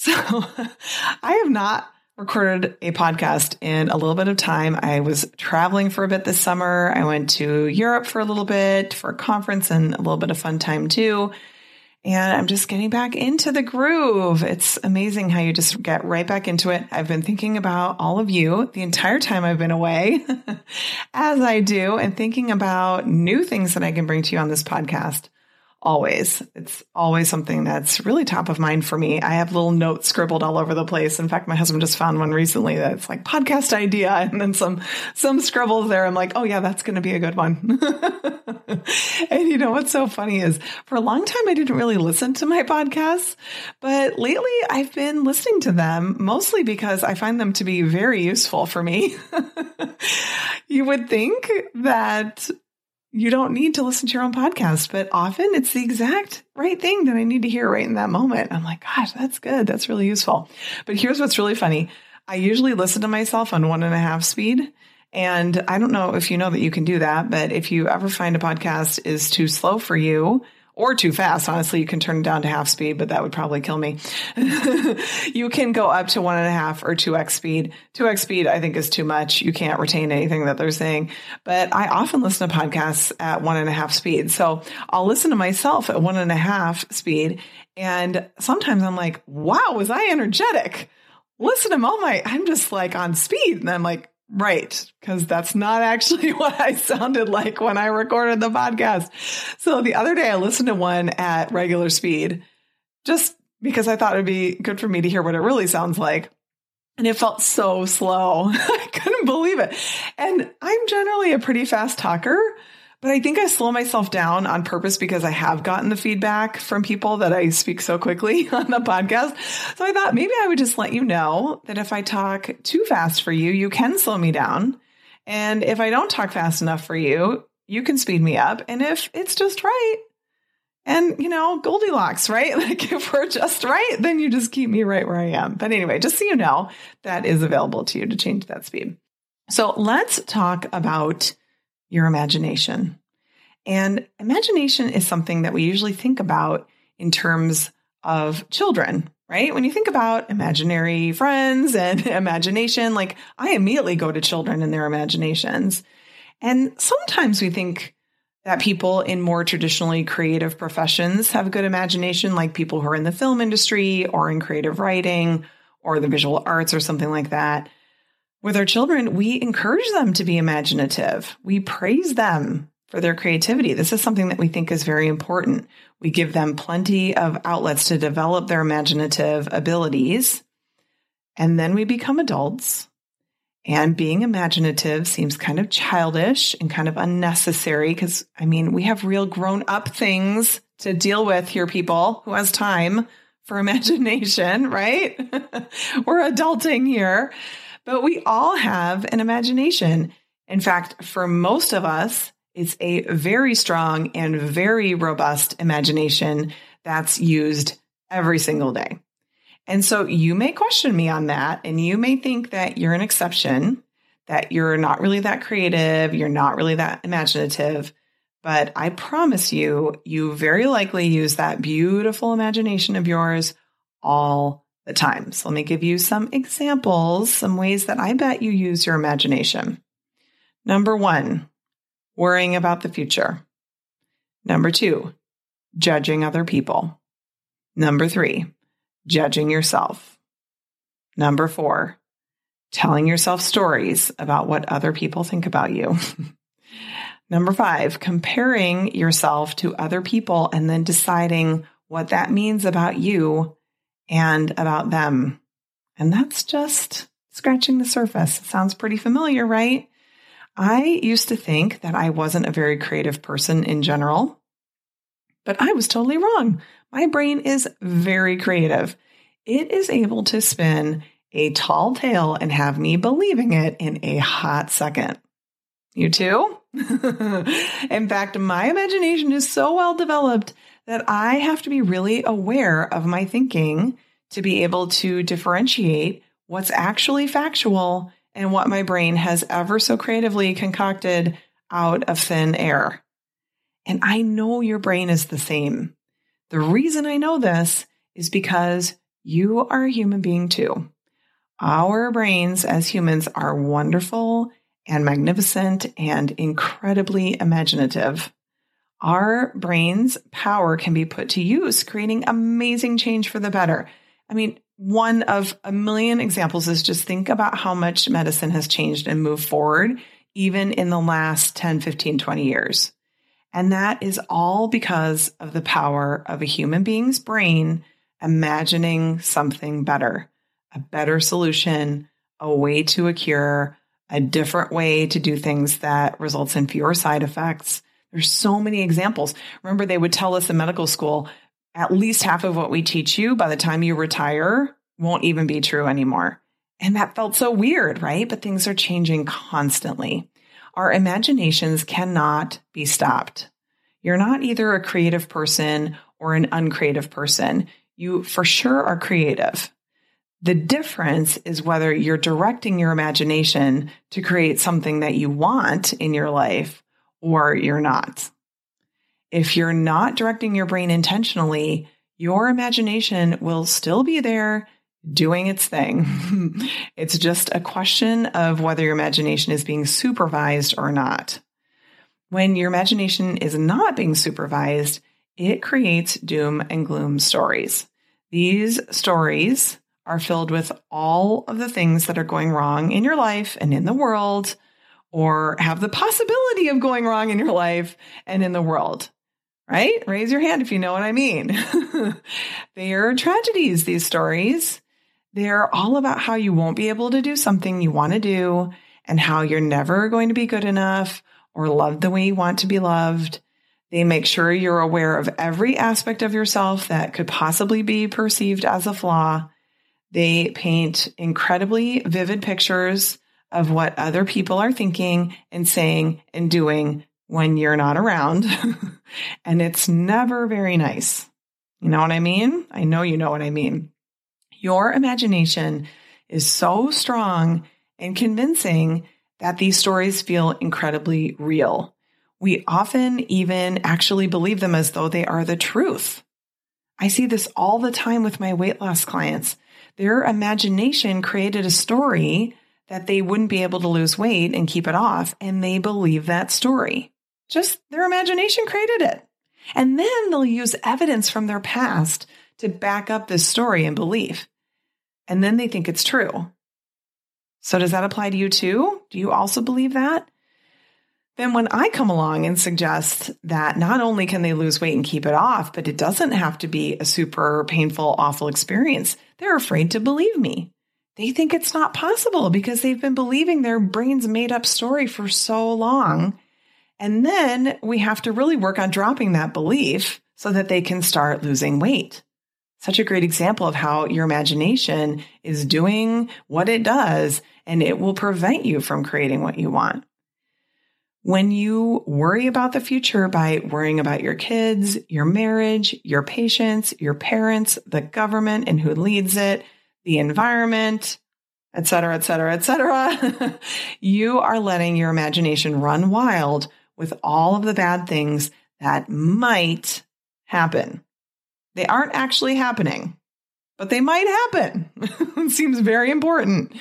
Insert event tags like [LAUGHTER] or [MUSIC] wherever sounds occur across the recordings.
So, [LAUGHS] I have not recorded a podcast in a little bit of time. I was traveling for a bit this summer. I went to Europe for a little bit for a conference and a little bit of fun time too. And I'm just getting back into the groove. It's amazing how you just get right back into it. I've been thinking about all of you the entire time I've been away, [LAUGHS] as I do, and thinking about new things that I can bring to you on this podcast always. It's always something that's really top of mind for me. I have little notes scribbled all over the place. In fact, my husband just found one recently that's like podcast idea [LAUGHS] and then some some scribbles there. I'm like, "Oh yeah, that's going to be a good one." [LAUGHS] and you know what's so funny is for a long time I didn't really listen to my podcasts, but lately I've been listening to them mostly because I find them to be very useful for me. [LAUGHS] you would think that you don't need to listen to your own podcast, but often it's the exact right thing that I need to hear right in that moment. I'm like, gosh, that's good. That's really useful. But here's what's really funny. I usually listen to myself on one and a half speed. And I don't know if you know that you can do that, but if you ever find a podcast is too slow for you, or too fast. Honestly, you can turn it down to half speed, but that would probably kill me. [LAUGHS] you can go up to one and a half or 2x speed. 2x speed, I think, is too much. You can't retain anything that they're saying. But I often listen to podcasts at one and a half speed. So I'll listen to myself at one and a half speed. And sometimes I'm like, wow, was I energetic? Listen to all my, I'm just like on speed. And I'm like, Right, because that's not actually [LAUGHS] what I sounded like when I recorded the podcast. So the other day I listened to one at regular speed just because I thought it'd be good for me to hear what it really sounds like. And it felt so slow. [LAUGHS] I couldn't believe it. And I'm generally a pretty fast talker. But I think I slow myself down on purpose because I have gotten the feedback from people that I speak so quickly [LAUGHS] on the podcast. So I thought maybe I would just let you know that if I talk too fast for you, you can slow me down. And if I don't talk fast enough for you, you can speed me up. And if it's just right, and you know, Goldilocks, right? [LAUGHS] Like if we're just right, then you just keep me right where I am. But anyway, just so you know, that is available to you to change that speed. So let's talk about your imagination. And imagination is something that we usually think about in terms of children, right? When you think about imaginary friends and [LAUGHS] imagination, like I immediately go to children and their imaginations. And sometimes we think that people in more traditionally creative professions have good imagination, like people who are in the film industry or in creative writing or the visual arts or something like that. With our children, we encourage them to be imaginative. We praise them for their creativity. This is something that we think is very important. We give them plenty of outlets to develop their imaginative abilities. And then we become adults. And being imaginative seems kind of childish and kind of unnecessary because, I mean, we have real grown up things to deal with here, people. Who has time for [LAUGHS] imagination, right? [LAUGHS] We're adulting here, but we all have an imagination. In fact, for most of us, it's a very strong and very robust imagination that's used every single day. And so you may question me on that, and you may think that you're an exception, that you're not really that creative, you're not really that imaginative. But I promise you, you very likely use that beautiful imagination of yours all the time. So let me give you some examples, some ways that I bet you use your imagination. Number one, worrying about the future. Number two, judging other people. Number three, judging yourself. Number four, telling yourself stories about what other people think about you. [LAUGHS] Number five, comparing yourself to other people and then deciding what that means about you and about them. And that's just scratching the surface. Sounds pretty familiar, right? I used to think that I wasn't a very creative person in general, but I was totally wrong. My brain is very creative. It is able to spin a tall tale and have me believing it in a hot second. You too? [LAUGHS] in fact, my imagination is so well developed that I have to be really aware of my thinking to be able to differentiate what's actually factual and what my brain has ever so creatively concocted out of thin air. And I know your brain is the same. The reason I know this is because you are a human being too. Our brains as humans are wonderful and magnificent and incredibly imaginative. Our brain's power can be put to use, creating amazing change for the better. I mean, one of a million examples is just think about how much medicine has changed and moved forward, even in the last 10, 15, 20 years. And that is all because of the power of a human being's brain imagining something better, a better solution, a way to a cure, a different way to do things that results in fewer side effects. There's so many examples. Remember, they would tell us in medical school at least half of what we teach you by the time you retire won't even be true anymore. And that felt so weird, right? But things are changing constantly. Our imaginations cannot be stopped. You're not either a creative person or an uncreative person. You for sure are creative. The difference is whether you're directing your imagination to create something that you want in your life or you're not. If you're not directing your brain intentionally, your imagination will still be there doing its thing. [LAUGHS] it's just a question of whether your imagination is being supervised or not. When your imagination is not being supervised, it creates doom and gloom stories. These stories are filled with all of the things that are going wrong in your life and in the world, or have the possibility of going wrong in your life and in the world. Right? Raise your hand if you know what I mean. [LAUGHS] they are tragedies, these stories. They're all about how you won't be able to do something you want to do and how you're never going to be good enough or loved the way you want to be loved. They make sure you're aware of every aspect of yourself that could possibly be perceived as a flaw. They paint incredibly vivid pictures of what other people are thinking and saying and doing when you're not around. [LAUGHS] and it's never very nice. You know what I mean? I know you know what I mean. Your imagination is so strong and convincing that these stories feel incredibly real. We often even actually believe them as though they are the truth. I see this all the time with my weight loss clients. Their imagination created a story that they wouldn't be able to lose weight and keep it off, and they believe that story. Just their imagination created it. And then they'll use evidence from their past to back up this story and belief. And then they think it's true. So, does that apply to you too? Do you also believe that? Then, when I come along and suggest that not only can they lose weight and keep it off, but it doesn't have to be a super painful, awful experience, they're afraid to believe me. They think it's not possible because they've been believing their brain's made up story for so long. And then we have to really work on dropping that belief so that they can start losing weight. Such a great example of how your imagination is doing what it does and it will prevent you from creating what you want. When you worry about the future by worrying about your kids, your marriage, your patients, your parents, the government and who leads it, the environment, et cetera, et cetera, et cetera, [LAUGHS] you are letting your imagination run wild with all of the bad things that might happen. They aren't actually happening, but they might happen. [LAUGHS] it seems very important.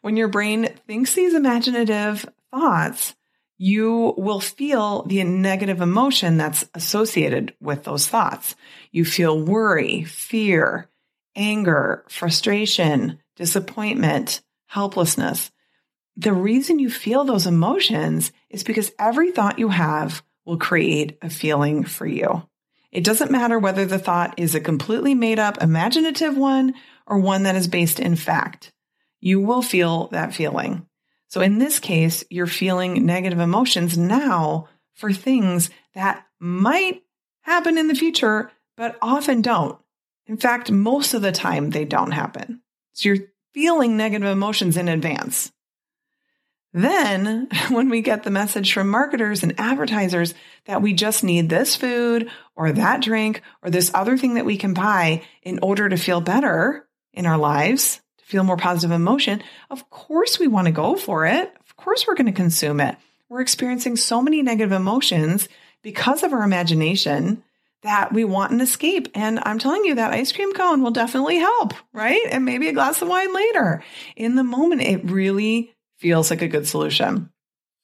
When your brain thinks these imaginative thoughts, you will feel the negative emotion that's associated with those thoughts. You feel worry, fear, anger, frustration, disappointment, helplessness. The reason you feel those emotions is because every thought you have will create a feeling for you. It doesn't matter whether the thought is a completely made up imaginative one or one that is based in fact. You will feel that feeling. So in this case, you're feeling negative emotions now for things that might happen in the future, but often don't. In fact, most of the time they don't happen. So you're feeling negative emotions in advance. Then, [LAUGHS] when we get the message from marketers and advertisers that we just need this food or that drink or this other thing that we can buy in order to feel better in our lives, to feel more positive emotion, of course we want to go for it. Of course we're going to consume it. We're experiencing so many negative emotions because of our imagination that we want an escape. And I'm telling you that ice cream cone will definitely help, right? And maybe a glass of wine later. In the moment, it really feels like a good solution.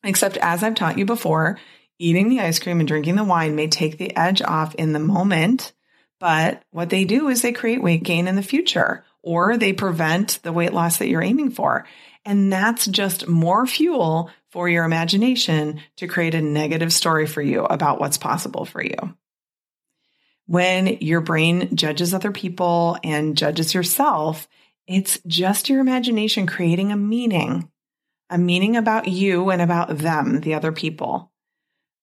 Except as I've taught you before, eating the ice cream and drinking the wine may take the edge off in the moment. But what they do is they create weight gain in the future or they prevent the weight loss that you're aiming for. And that's just more fuel for your imagination to create a negative story for you about what's possible for you. When your brain judges other people and judges yourself, it's just your imagination creating a meaning, a meaning about you and about them, the other people.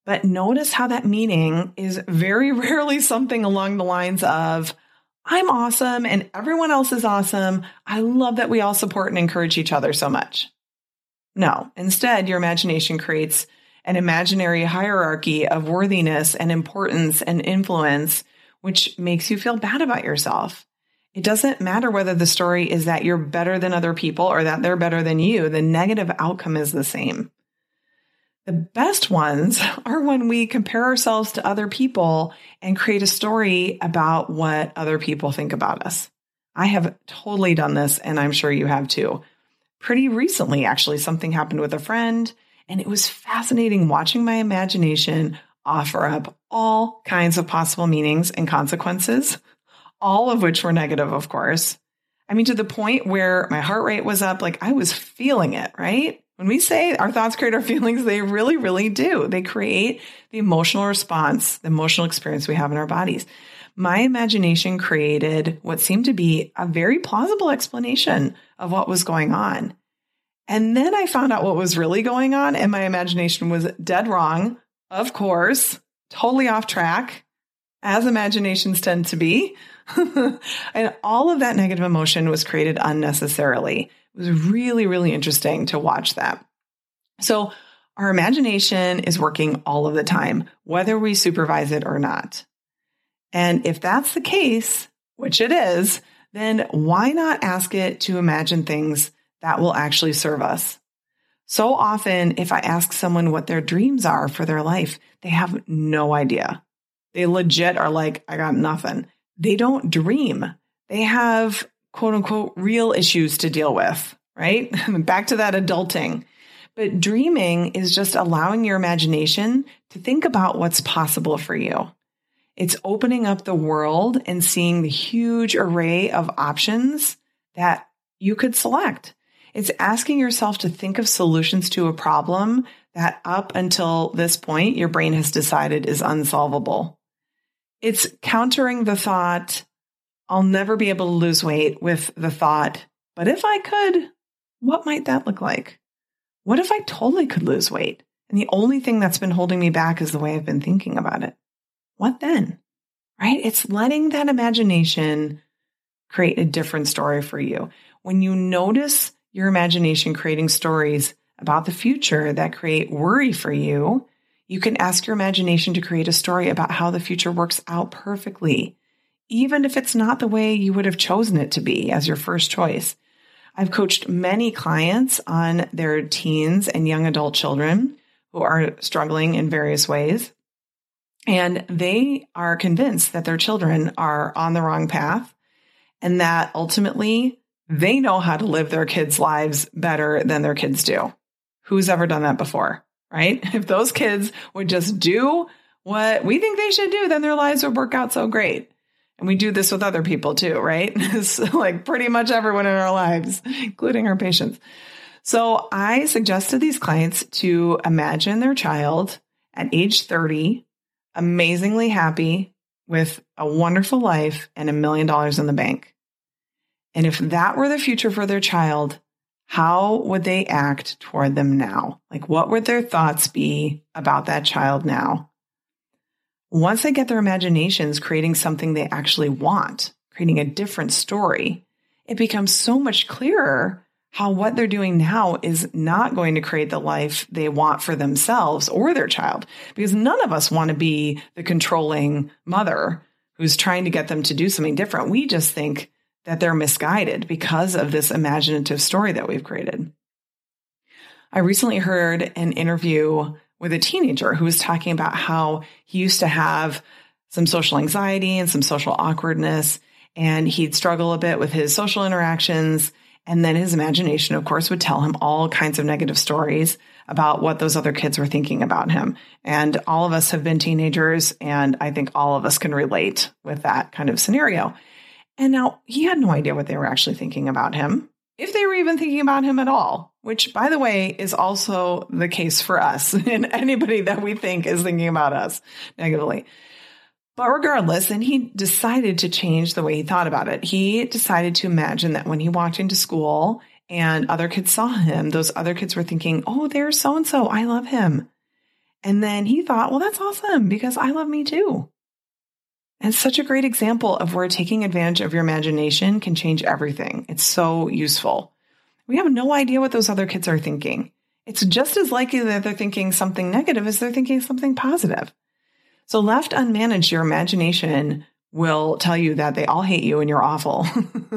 But notice how that meaning is very [LAUGHS] rarely something along the lines of, I'm awesome and everyone else is awesome. I love that we all support and encourage each other so much. No, instead, your imagination creates an imaginary hierarchy of worthiness and importance and influence, which makes you feel bad about yourself. It doesn't matter whether the story is that you're better than other people or that they're better than you, the negative outcome is the same. The best ones [LAUGHS] are when we compare ourselves to other people and create a story about what other people think about us. I have totally done this, and I'm sure you have too. Pretty recently, actually, something happened with a friend, and it was fascinating watching my imagination offer up all kinds of possible meanings and consequences, all of which were negative, of course. I mean, to the point where my heart rate was up, like I was feeling it, right? When we say our thoughts create our [LAUGHS] feelings, they really, really do. They create the emotional response, the emotional experience we have in our bodies. My imagination created what seemed to be a very plausible explanation of what was going on. And then I found out what was really going on, and my imagination was dead wrong, of course, totally off track, as imaginations tend to be. [LAUGHS] and all of that negative emotion was created unnecessarily. It was really, really interesting to watch that. So, our imagination is working all of the time, whether we supervise it or not. And if that's the case, which it is, then why not ask it to imagine things that will actually serve us? So often, if I ask someone what their dreams are for their life, they have no idea. They legit are like, I got nothing. They don't dream. They have quote unquote real issues to deal with, right? [LAUGHS] Back to that adulting. But dreaming is just allowing your imagination to think about what's possible for you. It's opening up the world and seeing the huge array of options that you could select. It's asking yourself to think of solutions to a problem that up until this point, your brain has decided is unsolvable. It's countering the thought, I'll never be able to lose weight with the thought, but if I could, what might that look like? What if I totally could lose weight? And the only thing that's been holding me back is the way I've been thinking about it. What then? Right? It's letting that imagination create a different story for you. When you notice your imagination creating stories about the future that create worry for you, you can ask your imagination to create a story about how the future works out perfectly, even if it's not the way you would have chosen it to be as your first choice. I've coached many clients on their teens and young adult children who are struggling in various ways. And they are convinced that their children are on the wrong path and that ultimately they know how to live their kids' lives better than their kids do. Who's ever done that before, right? [LAUGHS] If those kids would just do what we think they should do, then their lives would work out so great. And we do this with other people too, right? [LAUGHS] Like pretty much everyone in our lives, including our patients. So I suggested these clients to imagine their child at age 30, amazingly happy with a wonderful life and a million dollars in the bank. And if that were the future for their child, how would they act toward them now? Like, what would their thoughts be about that child now? Once they get their imaginations creating something they actually want, creating a different story, it becomes so much clearer how what they're doing now is not going to create the life they want for themselves or their child. Because none of us want to be the controlling mother who's trying to get them to do something different. We just think that they're misguided because of this imaginative story that we've created. I recently heard an interview with a teenager who was talking about how he used to have some social anxiety and some social awkwardness, and he'd struggle a bit with his social interactions. And then his imagination, of course, would tell him all kinds of negative stories about what those other kids were thinking about him. And all of us have been teenagers, and I think all of us can relate with that kind of scenario. And now he had no idea what they were actually thinking about him, if they were even thinking about him at all, which, by the way, is also the case for us [LAUGHS] and anybody that we think is thinking about us negatively. But regardless, then he decided to change the way he thought about it. He decided to imagine that when he walked into school and other kids saw him, those other kids were thinking, oh, there's so and so. I love him. And then he thought, well, that's awesome because I love me too. And it's such a great example of where taking advantage of your imagination can change everything. It's so useful. We have no idea what those other kids are thinking. It's just as likely that they're thinking something negative as they're thinking something positive. So, left unmanaged, your imagination will tell you that they all hate you and you're awful.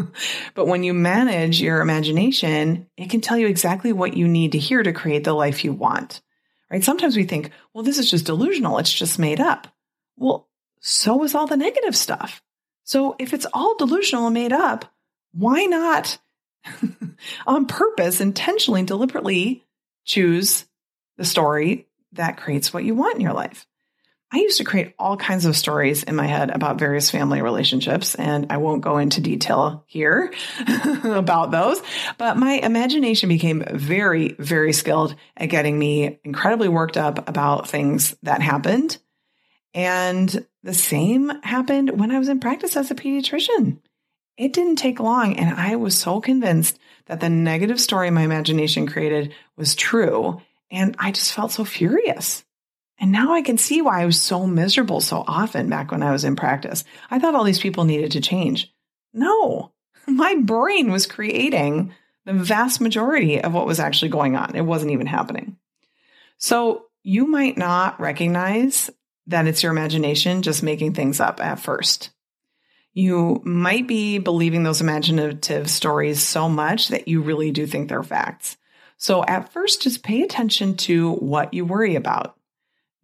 [LAUGHS] but when you manage your imagination, it can tell you exactly what you need to hear to create the life you want. Right? Sometimes we think, well, this is just delusional. It's just made up. Well, so is all the negative stuff. So if it's all delusional and made up, why not [LAUGHS] on purpose, intentionally, deliberately choose the story that creates what you want in your life? I used to create all kinds of stories in my head about various family relationships, and I won't go into detail here [LAUGHS] about those. But my imagination became very, very skilled at getting me incredibly worked up about things that happened. And the same happened when I was in practice as a pediatrician. It didn't take long, and I was so convinced that the negative story my imagination created was true. And I just felt so furious. And now I can see why I was so miserable so often back when I was in practice. I thought all these people needed to change. No, [LAUGHS] my brain was creating the vast majority of what was actually going on. It wasn't even happening. So you might not recognize that it's your imagination just making things up at first. You might be believing those imaginative stories so much that you really do think they're facts. So at first, just pay attention to what you worry about.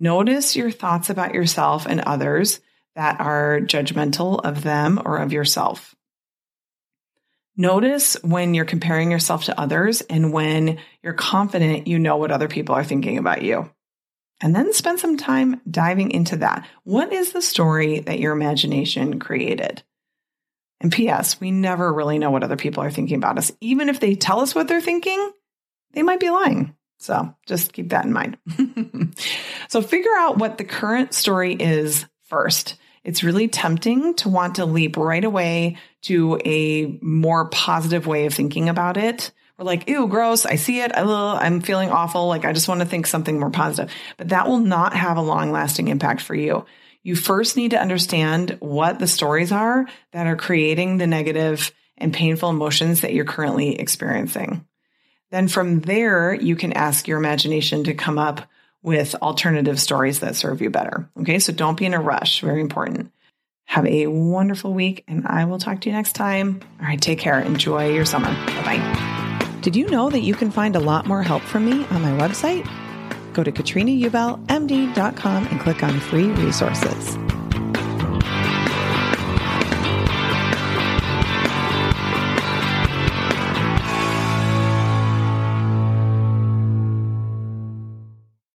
Notice your thoughts about yourself and others that are judgmental of them or of yourself. Notice when you're comparing yourself to others and when you're confident you know what other people are thinking about you. And then spend some time diving into that. What is the story that your imagination created? And P.S., we never really know what other people are thinking about us. Even if they tell us what they're thinking, they might be lying. So just keep that in mind. [LAUGHS] so figure out what the current story is first. It's really tempting to want to leap right away to a more positive way of thinking about it. We're like, ew, gross. I see it. I'm feeling awful. Like, I just want to think something more positive. But that will not have a long lasting impact for you. You first need to understand what the stories are that are creating the negative and painful emotions that you're currently experiencing. Then from there, you can ask your imagination to come up with alternative stories that serve you better. Okay. So don't be in a rush. Very important. Have a wonderful week and I will talk to you next time. All right. Take care. Enjoy your summer. Bye bye. Did you know that you can find a lot more help from me on my website? Go to katrinaubelmd.com and click on free resources.